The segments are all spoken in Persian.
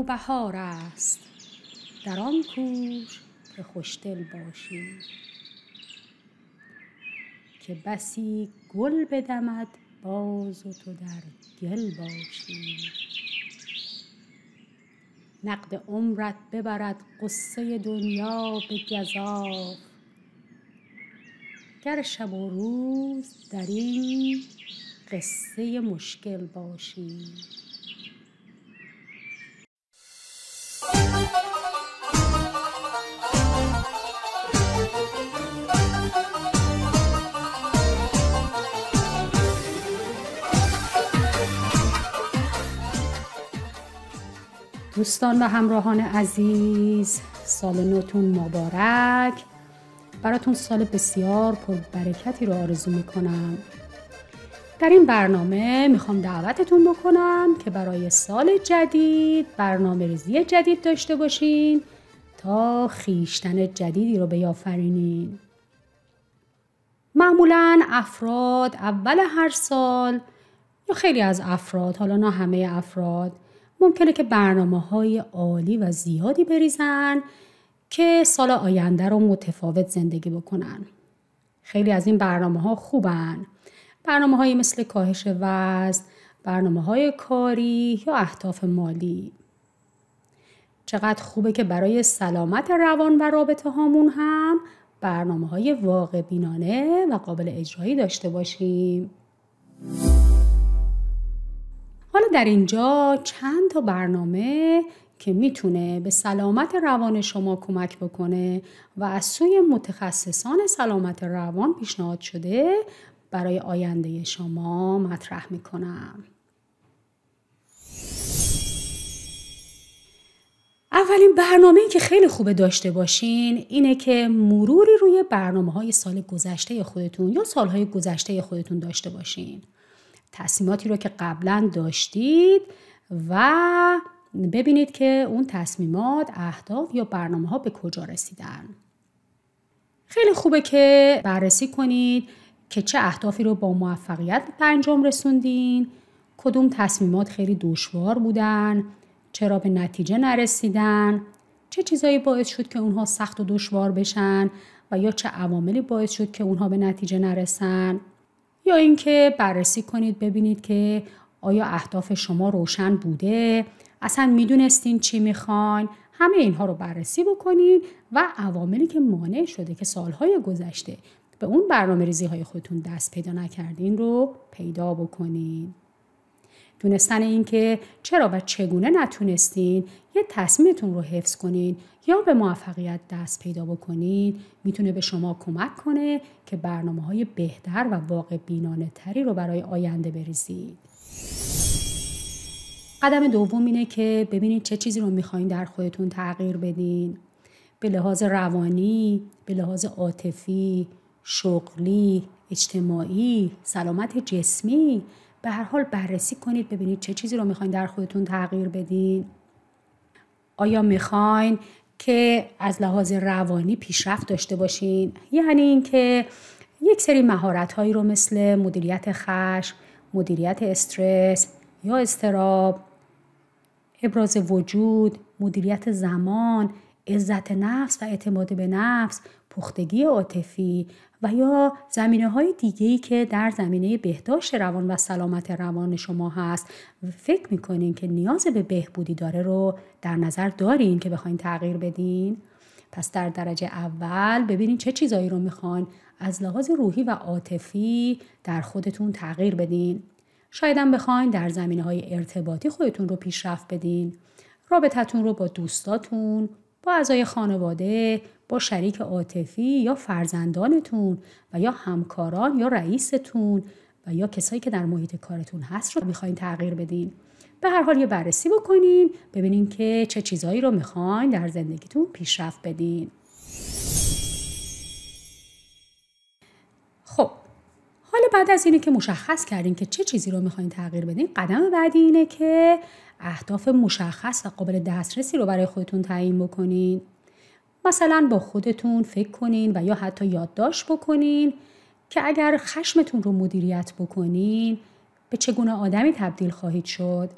نوبهار است. در آن کوش که خوشدل باشی. که بسی گل بدمد باز و تو در گل باشی. نقد عمرت ببرد غصه دنیا به گزاف. گر شب و روز در این قصه مشکل باشی. دوستان و همراهان عزیز سال نوتون مبارک. براتون سال بسیار پربرکتی رو آرزو می‌کنم. در این برنامه می‌خوام دعوتتون بکنم که برای سال جدید برنامه ریزی جدید داشته باشین تا خیشتن جدیدی رو بیافرینین. معمولا افراد اول هر سال یا خیلی از افراد حالا نه همه افراد ممکنه که برنامه های عالی و زیادی بریزن که سال آینده رو متفاوت زندگی بکنن. خیلی از این برنامه ها خوبن. برنامه های مثل کاهش وزن، برنامه های کاری یا اهداف مالی. چقدر خوبه که برای سلامت روان و رابطه هامون هم برنامه های واقع بینانه و قابل اجرایی داشته باشیم. حالا در اینجا چند تا برنامه که می‌تونه به سلامت روان شما کمک بکنه و از سوی متخصصان سلامت روان پیشنهاد شده برای آینده شما مطرح می‌کنم. اولین برنامه که خیلی خوبه داشته باشین اینه که مروری روی برنامه های سال گذشته خودتون یا سالهای گذشته خودتون داشته باشین. تصمیماتی رو که قبلا داشتید و ببینید که اون تصمیمات اهداف یا برنامه ها به کجا رسیدن. خیلی خوبه که بررسی کنید که چه اهدافی رو با موفقیت به انجام رسوندین کدوم تصمیمات خیلی دشوار بودن چرا به نتیجه نرسیدن چه چیزایی باعث شد که اونها سخت و دشوار بشن و یا چه عواملی باعث شد که اونها به نتیجه نرسن. یا اینکه بررسی کنید ببینید که آیا اهداف شما روشن بوده اصلا می‌دونستین چی می‌خواین همه اینها رو بررسی بکنید و عواملی که مانع شده که سالهای گذشته به اون برنامه ریزی های خودتون دست پیدا نکردین رو پیدا بکنید. دونستن اینکه چرا و چگونه نتونستین یه تصمیمتون رو حفظ کنین یا به موفقیت دست پیدا بکنید می‌تونه به شما کمک کنه که برنامه های بهتر و واقع بینانه تری رو برای آینده بریزید. قدم دوم اینه که ببینید چه چیزی رو می‌خواین در خودتون تغییر بدین. به لحاظ روانی، به لحاظ عاطفی، شغلی، اجتماعی، سلامت جسمی به هر حال بررسی کنید ببینید چه چیزی رو می‌خواین در خودتون تغییر بدین. آیا می‌خواین که از لحاظ روانی پیشرفت داشته باشین یعنی اینکه یک سری مهارت هایی رو مثل مدیریت خشم مدیریت استرس یا استراب ابراز وجود مدیریت زمان عزت نفس و اعتماد به نفس پختگی عاطفی و یا زمینه های دیگه که در زمینه بهداشت روان و سلامت روان شما هست. فکر می‌کنین که نیاز به بهبودی داره رو در نظر دارین که بخواین تغییر بدین؟ پس در درجه اول ببینین چه چیزایی رو می‌خواین از لحاظ روحی و عاطفی در خودتون تغییر بدین. شاید هم بخواین در زمینه های ارتباطی خودتون رو پیشرفت بدین. رابطتون رو با دوستاتون با اعضای خانواده با شریک عاطفی یا فرزندانتون و یا همکاران یا رئیستون و یا کسایی که در محیط کارتون هست رو می‌خواین تغییر بدین. به هر حال یه بررسی بکنین ببینین که چه چیزهایی رو می‌خواین در زندگیتون پیشرفت بدین. خب حالا بعد از اینه که مشخص کردین که چه چیزی رو می‌خواین تغییر بدین قدم بعدی اینه که اهداف مشخص و قابل دسترسی رو برای خودتون تعیین بکنین. مثلا با خودتون فکر کنین و یا حتی یادداشت بکنین که اگر خشمتون رو مدیریت بکنین به چگونه آدمی تبدیل خواهید شد؟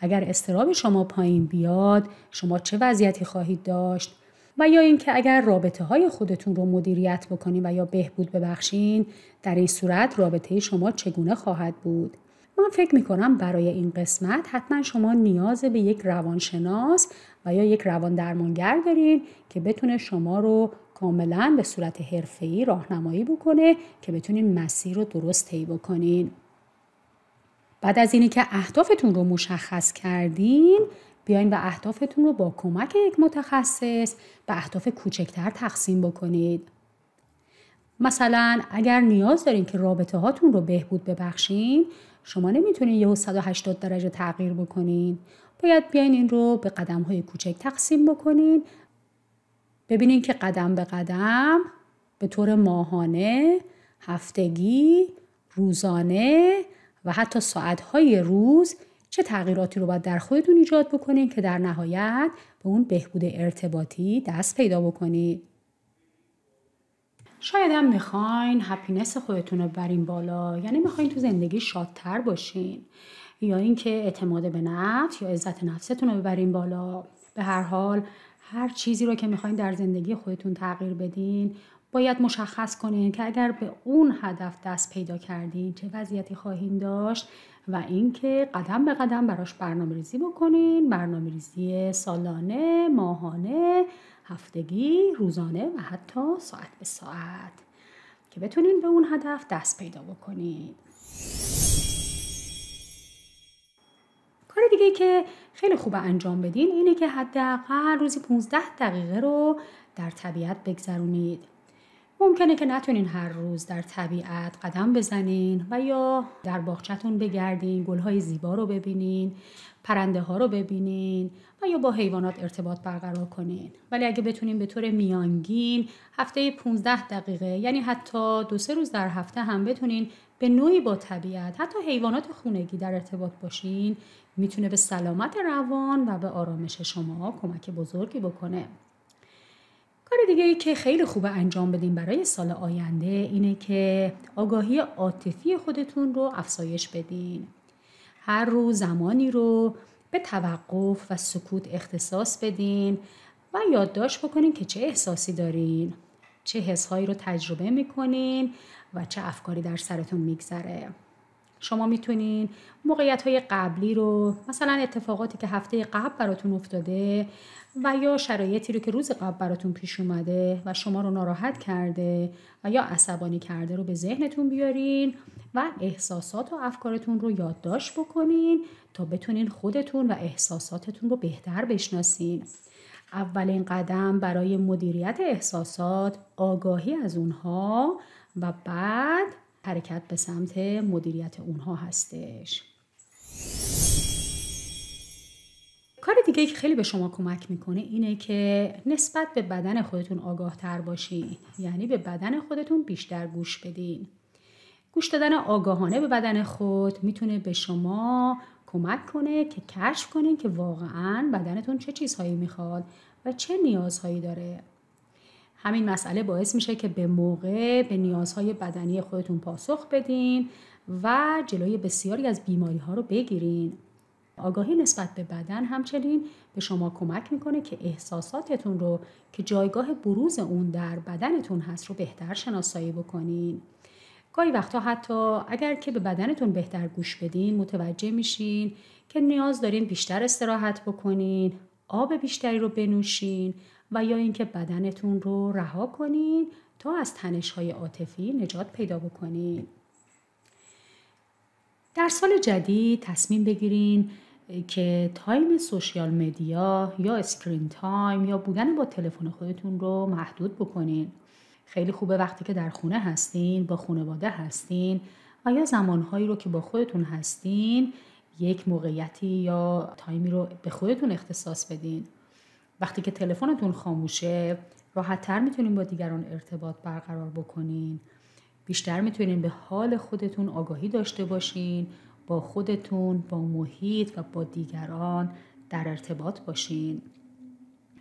اگر استراب شما پایین بیاد شما چه وضعیتی خواهید داشت؟ و یا اینکه اگر رابطه های خودتون رو مدیریت بکنین و یا بهبود ببخشین در این صورت رابطه شما چگونه خواهد بود من فکر می کنم برای این قسمت حتما شما نیاز به یک روانشناس و یا یک روان درمانگر دارین که بتونه شما رو کاملا به صورت حرفه‌ای راهنمایی بکنه که بتونین مسیر رو درست طی بکنین. بعد از اینی که اهدافتون رو مشخص کردین بیاین و اهدافتون رو با کمک یک متخصص به اهداف کوچکتر تقسیم بکنید. مثلا اگر نیاز دارین که رابطه هاتون رو بهبود ببخشین شما نمی‌تونین یه 180 درجه تغییر بکنین باید بیاین این رو به قدم های کوچک تقسیم بکنین ببینین که قدم به قدم به طور ماهانه هفتگی روزانه و حتی ساعتهای روز چه تغییراتی رو باید در خودتون ایجاد بکنین که در نهایت به اون بهبود ارتباطی دست پیدا بکنید. شاید هم می‌خواین هپینس خودتون رو برین بالا یعنی می‌خواین تو زندگی شادتر باشین یا اینکه اعتماد به نفس یا عزت نفستون رو ببرین بالا به هر حال هر چیزی رو که می‌خواین در زندگی خودتون تغییر بدین باید مشخص کنین که اگر به اون هدف دست پیدا کردین چه وضعیتی خواهیم داشت و اینکه قدم به قدم براش برنامه ریزی بکنین برنامه ریزی سالانه ماهانه هفتگی روزانه و حتی ساعت به ساعت که بتونین به اون هدف دست پیدا بکنید کار دیگه که خیلی خوب انجام بدین اینه که حداقل روزی 15 دقیقه رو در طبیعت بگذرونید. ممکنه که نتونین هر روز در طبیعت قدم بزنین و یا در باغچتون بگردین گلهای زیبا رو ببینین پرنده ها رو ببینین و یا با حیوانات ارتباط برقرار کنین. ولی اگه بتونین به طور میانگین هفته 15 دقیقه یعنی حتی دو سه روز در هفته هم بتونین به نوعی با طبیعت حتی حیوانات خونگی در ارتباط باشین می‌تونه به سلامت روان و به آرامش شما کمک بزرگی بکنه. کار دیگه ای که خیلی خوب انجام بدین برای سال آینده اینه که آگاهی عاطفی خودتون رو افزایش بدین. هر روز زمانی رو به توقف و سکوت اختصاص بدین و یادداشت بکنین که چه احساسی دارین، چه حسهایی رو تجربه می‌کنین و چه افکاری در سرتون میگذره. شما می‌تونین موقعیت های قبلی رو مثلا اتفاقاتی که هفته قبل براتون افتاده و یا شرایطی رو که روز قبل براتون پیش اومده و شما رو ناراحت کرده و یا عصبانی کرده رو به ذهنتون بیارین و احساسات و افکارتون رو یادداشت بکنین تا بتونین خودتون و احساساتتون رو بهتر بشناسین. اولین قدم برای مدیریت احساسات آگاهی از اونها و بعد حرکت به سمت مدیریت اونها هستش. کار دیگه که خیلی به شما کمک می‌کنه اینه که نسبت به بدن خودتون آگاه تر باشین. یعنی به بدن خودتون بیشتر گوش بدین. گوش دادن آگاهانه به بدن خود می‌تونه به شما کمک کنه که کشف کنین که واقعا بدنتون چه چیزهایی می‌خواد و چه نیازهایی داره. همین مسئله باعث میشه که به موقع به نیازهای بدنی خودتون پاسخ بدین و جلوی بسیاری از بیماری ها رو بگیرین آگاهی نسبت به بدن همچنین به شما کمک می‌کنه که احساساتتون رو که جایگاه بروز اون در بدنتون هست رو بهتر شناسایی بکنین. گاهی وقتا حتی اگر که به بدنتون بهتر گوش بدین متوجه میشین که نیاز دارین بیشتر استراحت بکنین، آب بیشتری رو بنوشین و یا اینکه بدنتون رو رها کنین تا از تنش‌های عاطفی نجات پیدا بکنین. در سال جدید تصمیم بگیرین که time social media یا screen time یا بودن با تلفن خودتون رو محدود بکنین خیلی خوبه وقتی که در خونه هستین با خانواده هستین و یا زمانهایی رو که با خودتون هستین یک موقعیتی یا تایمی رو به خودتون اختصاص بدین وقتی که تلفنتون خاموشه راحتتر می‌تونین با دیگران ارتباط برقرار بکنین. بیشتر می‌تونین به حال خودتون آگاهی داشته باشین با خودتون با محیط و با دیگران در ارتباط باشین.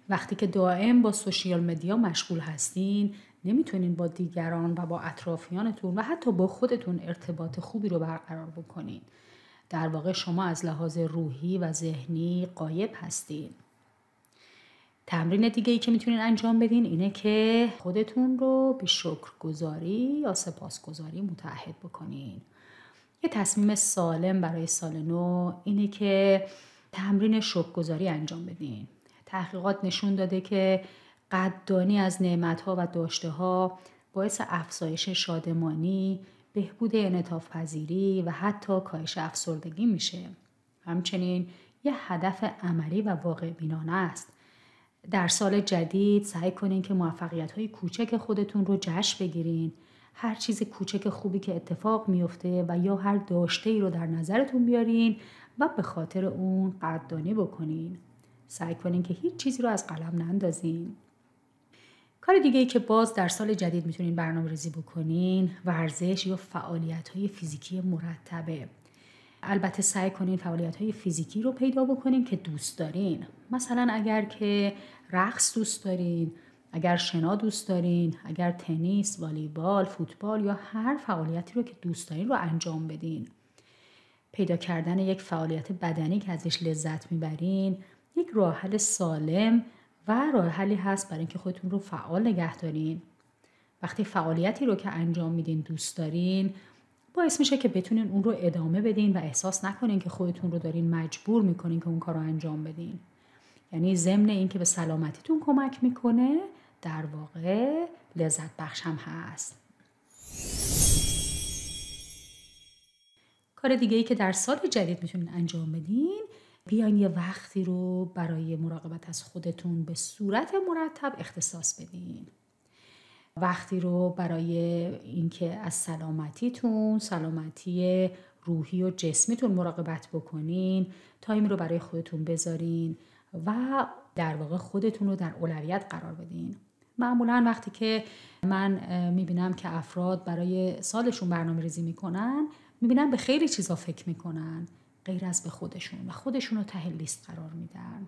وقتی که دائم با سوشیال مدیا مشغول هستین نمی‌تونین با دیگران و با اطرافیانتون و حتی با خودتون ارتباط خوبی رو برقرار بکنین. در واقع شما از لحاظ روحی و ذهنی قایب هستین. تمرین دیگه ای که می‌تونین انجام بدین اینه که خودتون رو به شکرگزاری یا سپاسگزاری متحد بکنین. یه تصمیم سالم برای سال نو اینه که تمرین شکرگزاری انجام بدین. تحقیقات نشون داده که قدردانی از نعمتها و داشته ها باعث افزایش شادمانی بهبود انعطاف پذیری و حتی کاهش افسردگی میشه. همچنین یه هدف عملی و واقع بینانه است. در سال جدید سعی کنین که موفقیت های کوچک خودتون رو جشن بگیرین. هر چیز کوچک خوبی که اتفاق میفته و یا هر داشته ای رو در نظرتون بیارین و به خاطر اون قدردانی بکنین. سعی کنین که هیچ چیزی رو از قلم نندازین. کار دیگه ای که باز در سال جدید می‌تونین برنامه ریزی بکنین ورزش یا فعالیت های فیزیکی مرتبه. البته سعی کنین فعالیت های فیزیکی رو پیدا بکنین که دوست دارین. مثلا اگر که رقص دوست دارین اگر شنا دوست دارین اگر تنیس والیبال فوتبال یا هر فعالیتی رو که دوست دارین رو انجام بدین. پیدا کردن یک فعالیت بدنی که ازش لذت می‌برین یک راه حل سالم و راه حلی هست برای اینکه خودتون رو فعال نگه دارین. وقتی فعالیتی رو که انجام میدین دوست دارین باعث میشه که بتونین اون رو ادامه بدین و احساس نکنین که خودتون رو دارین مجبور می‌کنین که اون کار رو انجام بدین. یعنی ضمن اینکه به سلامتیتون کمک می‌کنه در واقع لذت بخش هم هست. کار دیگه ای که در سال جدید می‌تونین انجام بدین بیاین یه وقتی رو برای مراقبت از خودتون به صورت مرتب اختصاص بدین. وقتی رو برای اینکه از سلامتیتون سلامتی روحی و جسمیتون مراقبت بکنین تایم رو برای خودتون بذارین. و در واقع خودتون رو در اولویت قرار بدین معمولا وقتی که من می‌بینم که افراد برای سالشون برنامه ریزی می‌کنن می‌بینم به خیلی چیزا فکر می‌کنن غیر از به خودشون و خودشون رو ته لیست قرار میدن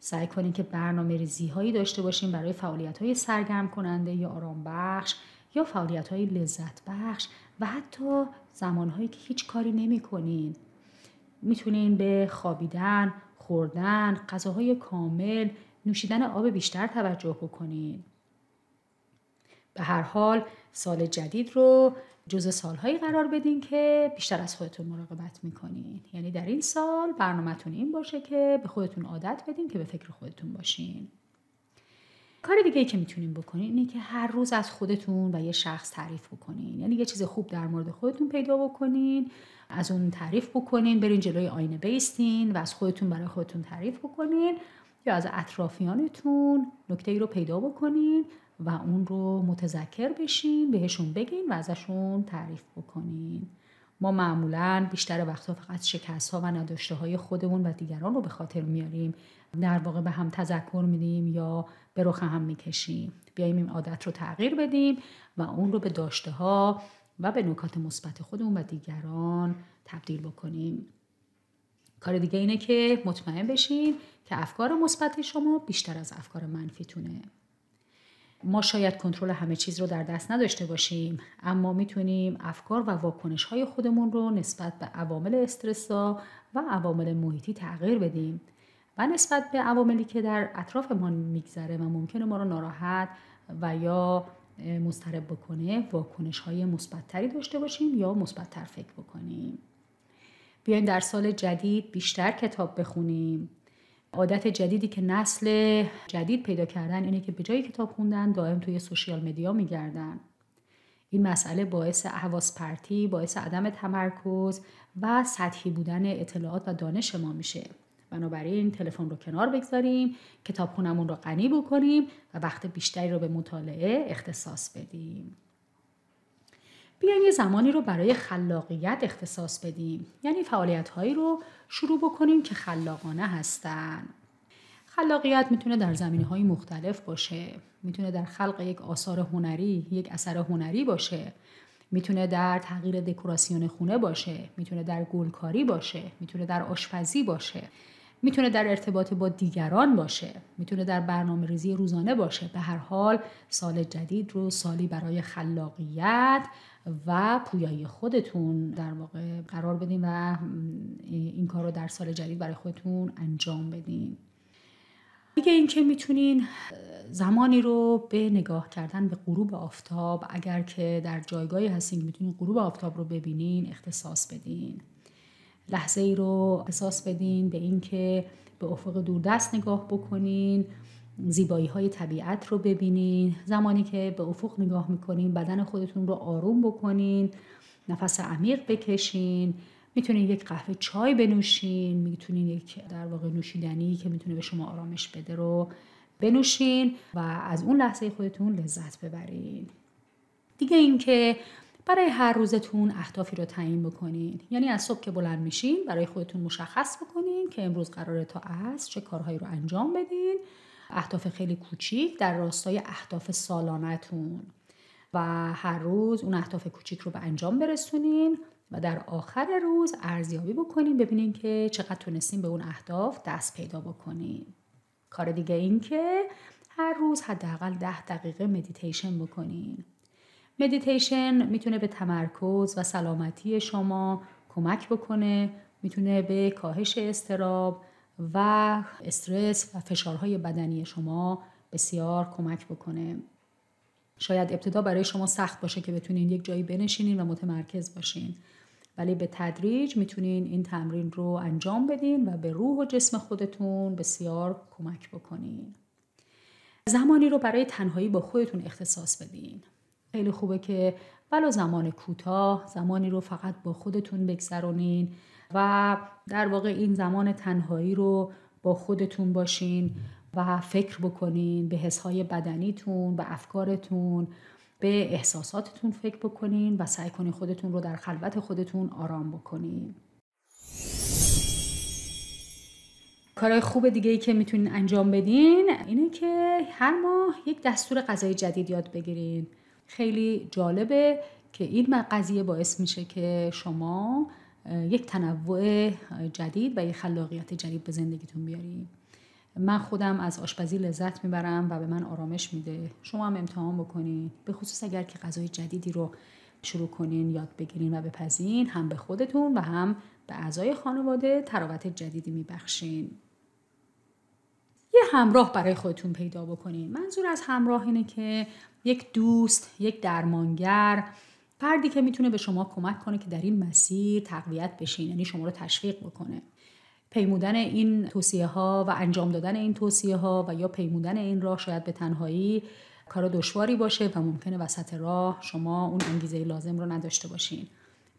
سعی کنین که برنامه ریزی هایی داشته باشین برای فعالیت های سرگرم کننده یا آرام بخش یا فعالیت های لذت بخش و حتی زمان هایی که هیچ کاری نمی کنین. می‌تونین به خوابیدن، خوردن، غذاهای کامل، نوشیدن آب بیشتر توجه بکنین. به هر حال سال جدید رو جز سالهایی قرار بدین که بیشتر از خودتون مراقبت می‌کنین یعنی در این سال برنامهتون این باشه که به خودتون عادت بدین که به فکر خودتون باشین کار دیگه ای که می‌تونین بکنین اینه که هر روز از خودتون و یه شخص تعریف بکنین. یعنی یه چیز خوب در مورد خودتون پیدا بکنین از اون تعریف بکنین برین جلوی آینه بیستین و از خودتون برای خودتون تعریف بکنین یا از اطرافیانتون نکته ای رو پیدا بکنین و اون رو متذکر بشین بهشون بگین و ازشون تعریف بکنین. ما معمولا بیشتر وقتا فقط شکست ها و نداشته های خودمون و دیگران رو به خاطر میاریم. در واقع به هم تذکر میدیم یا به رخ هم می‌کشیم. بیایم این عادت رو تغییر بدیم و اون رو به داشته ها و به نکات مثبت خودمون و دیگران تبدیل بکنیم. کار دیگه اینه که مطمئن بشین که افکار مثبت شما بیشتر از افکار منفیتونه. ما شاید کنترل همه چیز رو در دست نداشته باشیم اما می‌تونیم افکار و واکنش های خودمون رو نسبت به عوامل استرسا و عوامل محیطی تغییر بدیم. و نسبت به عواملی که در اطرافمان میگذره و ممکنه ما رو ناراحت و یا مضطرب بکنه واکنش های مثبتتری داشته باشیم یا مثبتتر فکر بکنیم. بیایم در سال جدید بیشتر کتاب بخونیم. عادت جدیدی که نسل جدید پیدا کردن اینه که به جای کتاب خوندن دائم توی سوشیال مدیا میگردن. این مسئله باعث حواس پرتی، باعث عدم تمرکز و سطحی بودن اطلاعات و دانش ما میشه. بنابراین تلفن رو کنار بگذاریم، کتاب خونمون رو غنی بکنیم و وقت بیشتری رو به مطالعه اختصاص بدیم. بیایم یه زمانی رو برای خلاقیت اختصاص بدیم. یعنی فعالیت هایی رو شروع بکنیم که خلاقانه هستن. خلاقیت می‌تونه در زمینه های مختلف باشه. می‌تونه در خلق یک آثار هنری یک اثر هنری باشه. می‌تونه در تغییر دکوراسیون خونه باشه. می‌تونه در گلکاری باشه. می‌تونه در آشپزی باشه. می‌تونه در ارتباط با دیگران باشه می‌تونه در برنامه ریزی روزانه باشه. به هر حال سال جدید رو سالی برای خلاقیت و پویایی خودتون در واقع قرار بدین و این کار رو در سال جدید برای خودتون انجام بدین. دیگه اینکه می‌تونین زمانی رو به نگاه کردن به غروب آفتاب اگر که در جایگاهی هستین می‌تونین غروب آفتاب رو ببینین اختصاص بدین. لحظه ای رو احساس بدین به اینکه به افق دوردست نگاه بکنین زیبایی های طبیعت رو ببینین. زمانی که به افق نگاه می‌کنین بدن خودتون رو آروم بکنین نفس عمیق بکشین. می‌تونین یک قهوه چای بنوشین می‌تونین یک در واقع نوشیدنی که می‌تونه به شما آرامش بده رو بنوشین و از اون لحظه خودتون لذت ببرین. دیگه اینکه برای هر روزتون اهدافی رو تعیین بکنین. یعنی از صبح که بلند میشین برای خودتون مشخص بکنین که امروز قراره تا از چه کارهایی رو انجام بدین. اهداف خیلی کوچیک در راستای اهداف سالانتون و هر روز اون اهداف کوچیک رو به انجام برسونین و در آخر روز ارزیابی بکنین ببینین که چقدر تونستین به اون اهداف دست پیدا بکنین. کار دیگه این که هر روز حداقل ده دقیقه مدیتیشن بکنین. مدیتیشن می‌تونه به تمرکز و سلامتی شما کمک بکنه می‌تونه به کاهش اضطراب و استرس و فشارهای بدنی شما بسیار کمک بکنه. شاید ابتدا برای شما سخت باشه که بتونین یک جایی بنشینین و متمرکز باشین ولی به تدریج می‌تونین این تمرین رو انجام بدین و به روح و جسم خودتون بسیار کمک بکنین. زمانی رو برای تنهایی با خودتون اختصاص بدین. خیلی خوبه که ولو زمان کوتاه زمانی رو فقط با خودتون بگذرونین و در واقع این زمان تنهایی رو با خودتون باشین و فکر بکنین به حسهای بدنیتون به افکارتون به احساساتتون فکر بکنین و سعی کنین خودتون رو در خلوت خودتون آرام بکنین. کارهای خوب دیگه ای که می‌تونین انجام بدین اینه که هر ماه یک دستور غذای جدید یاد بگیرین. خیلی جالبه که این قضیه باعث میشه که شما یک تنوع جدید و یک خلاقیت جدید به زندگیتون بیارید من خودم از آشپزی لذت می‌برم و به من آرامش میده. شما هم امتحان بکنید به خصوص اگر که غذای جدیدی رو شروع کنین یاد بگیرین و بپذین هم به خودتون و هم به اعضای خانواده تراوت جدیدی میبخشین. یه همراه برای خودتون پیدا بکنین. منظور از همراه اینه که یک دوست یک درمانگر فردی که می‌تونه به شما کمک کنه که در این مسیر تقویت بشین یعنی شما رو تشویق بکنه. پیمودن این توصیه ها و انجام دادن این توصیه ها و یا پیمودن این راه شاید به تنهایی کار دشواری باشه و ممکنه وسط راه شما اون انگیزه لازم رو نداشته باشین.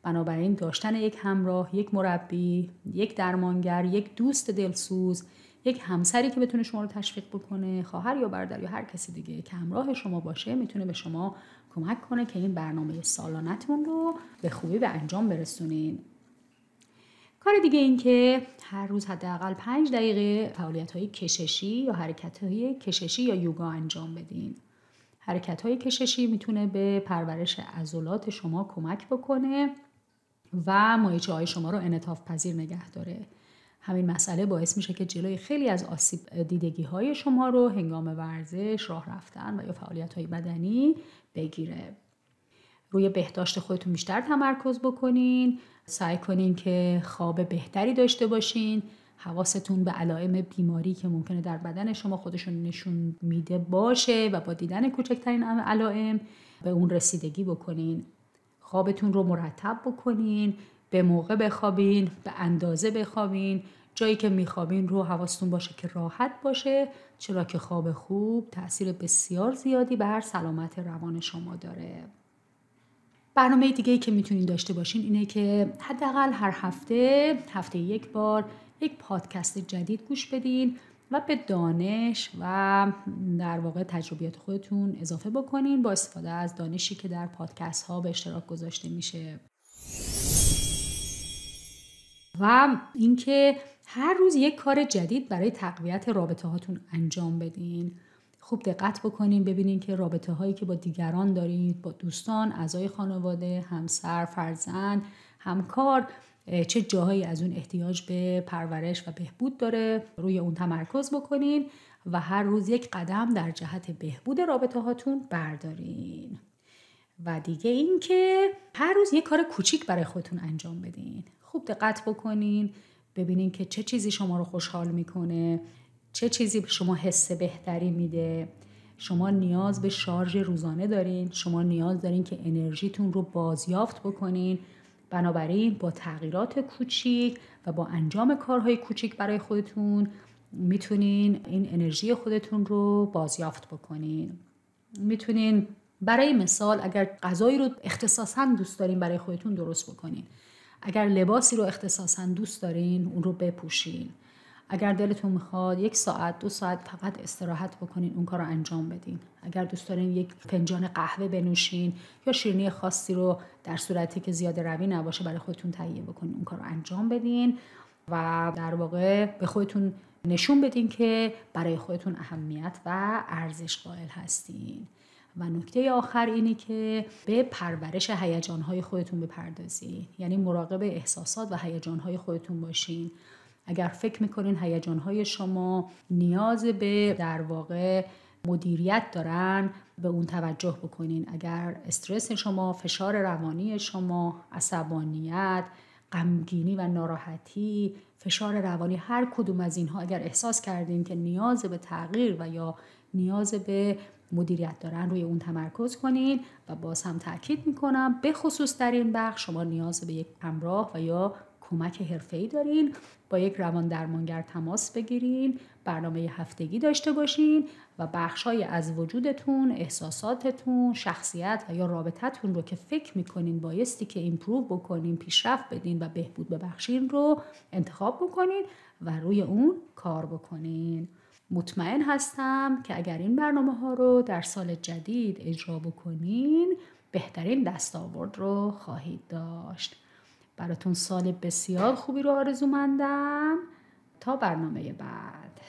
بنابراین داشتن یک همراه یک مربی یک درمانگر یک دوست دلسوز یک همسری که بتونه شما رو تشویق بکنه خواهر یا برادر یا هر کسی دیگه که همراه شما باشه می‌تونه به شما کمک کنه که این برنامه سالانتون رو به خوبی به انجام برسونین. کار دیگه این که هر روز حداقل پنج دقیقه فعالیت های کششی یا حرکت های کششی یا یوگا انجام بدین. حرکت های کششی می‌تونه به پرورش عضلات شما کمک بکنه و مایچه های شما رو انطاف پذیر نگه داره. همین مسئله باعث میشه که جلوی خیلی از آسیب دیدگی های شما رو هنگام ورزش، راه رفتن و یا فعالیت های بدنی بگیره. روی بهداشت خودتون بیشتر تمرکز بکنین، سعی کنین که خواب بهتری داشته باشین، حواستون به علائم بیماری که ممکنه در بدن شما خودشون نشون میده باشه و با دیدن کوچکترین علائم به اون رسیدگی بکنین. خوابتون رو مرتب بکنین به موقع بخوابین به اندازه بخوابین. جایی که میخوابین رو حواستون باشه که راحت باشه چرا که خواب خوب تاثیر بسیار زیادی بر سلامت روان شما داره. برنامه دیگه ای که می‌تونین داشته باشین اینه که حداقل هر هفته هفته یک بار یک پادکست جدید گوش بدین و به دانش و در واقع تجربیات خودتون اضافه بکنین با استفاده از دانشی که در پادکست ها به اشتراک گذاشته میشه. و اینکه هر روز یک کار جدید برای تقویت رابطه هاتون انجام بدین. خوب دقت بکنین ببینین که رابطه هایی که با دیگران دارید با دوستان اعضای خانواده همسر فرزند همکار چه جاهایی از اون احتیاج به پرورش و بهبود داره روی اون تمرکز بکنین و هر روز یک قدم در جهت بهبود رابطه هاتون بردارین. و دیگه اینکه هر روز یک کار کوچیک برای خودتون انجام بدین. خوب دقت بکنین ببینین که چه چیزی شما رو خوشحال می‌کنه چه چیزی به شما حس بهتری میده. شما نیاز به شارژ روزانه دارین شما نیاز دارین که انرژیتون رو بازیافت بکنین. بنابراین با تغییرات کوچیک و با انجام کارهای کوچیک برای خودتون می‌تونین این انرژی خودتون رو بازیافت بکنین. می‌تونین برای مثال اگر غذایی رو اختصاصا دوست دارین برای خودتون درست بکنین. اگر لباسی رو اختصاصا دوست دارین اون رو بپوشین. اگر دلتون می‌خواد یک ساعت دو ساعت فقط استراحت بکنین اون کار رو انجام بدین. اگر دوست دارین یک فنجان قهوه بنوشین یا شیرینی خاصی رو در صورتی که زیاده روی نباشه برای خودتون تهیه بکنین اون کار رو انجام بدین و در واقع به خودتون نشون بدین که برای خودتون اهمیت و ارزش قائل هستین. و نکته آخر اینی که به پرورش هیجانهای خودتون بپردازین. یعنی مراقب احساسات و هیجانهای خودتون باشین. اگر فکر می‌کنین هیجانهای شما نیاز به در واقع مدیریت دارن به اون توجه بکنین. اگر استرس شما فشار روانی شما عصبانیت غمگینی و ناراحتی فشار روانی هر کدوم از اینها اگر احساس کردین که نیاز به تغییر و یا نیاز به مدیریت دارن روی اون تمرکز کنین و باز هم تاکید می‌کنم به خصوص در این بخش شما نیاز به یک همراه و یا کمک حرفه‌ای دارین. با یک روان درمانگر تماس بگیرین برنامه هفتگی داشته باشین و بخشای از وجودتون احساساتتون شخصیت و یا رابطتون رو که فکر می‌کنین بایستی که ایمپروو بکنین پیشرفت بدین و بهبود ببخشین رو انتخاب بکنین و روی اون کار بکنین. مطمئن هستم که اگر این برنامه ها رو در سال جدید اجرا بکنین بهترین دستاورد رو خواهید داشت. براتون سال بسیار خوبی رو آرزو مندم تا برنامه بعد.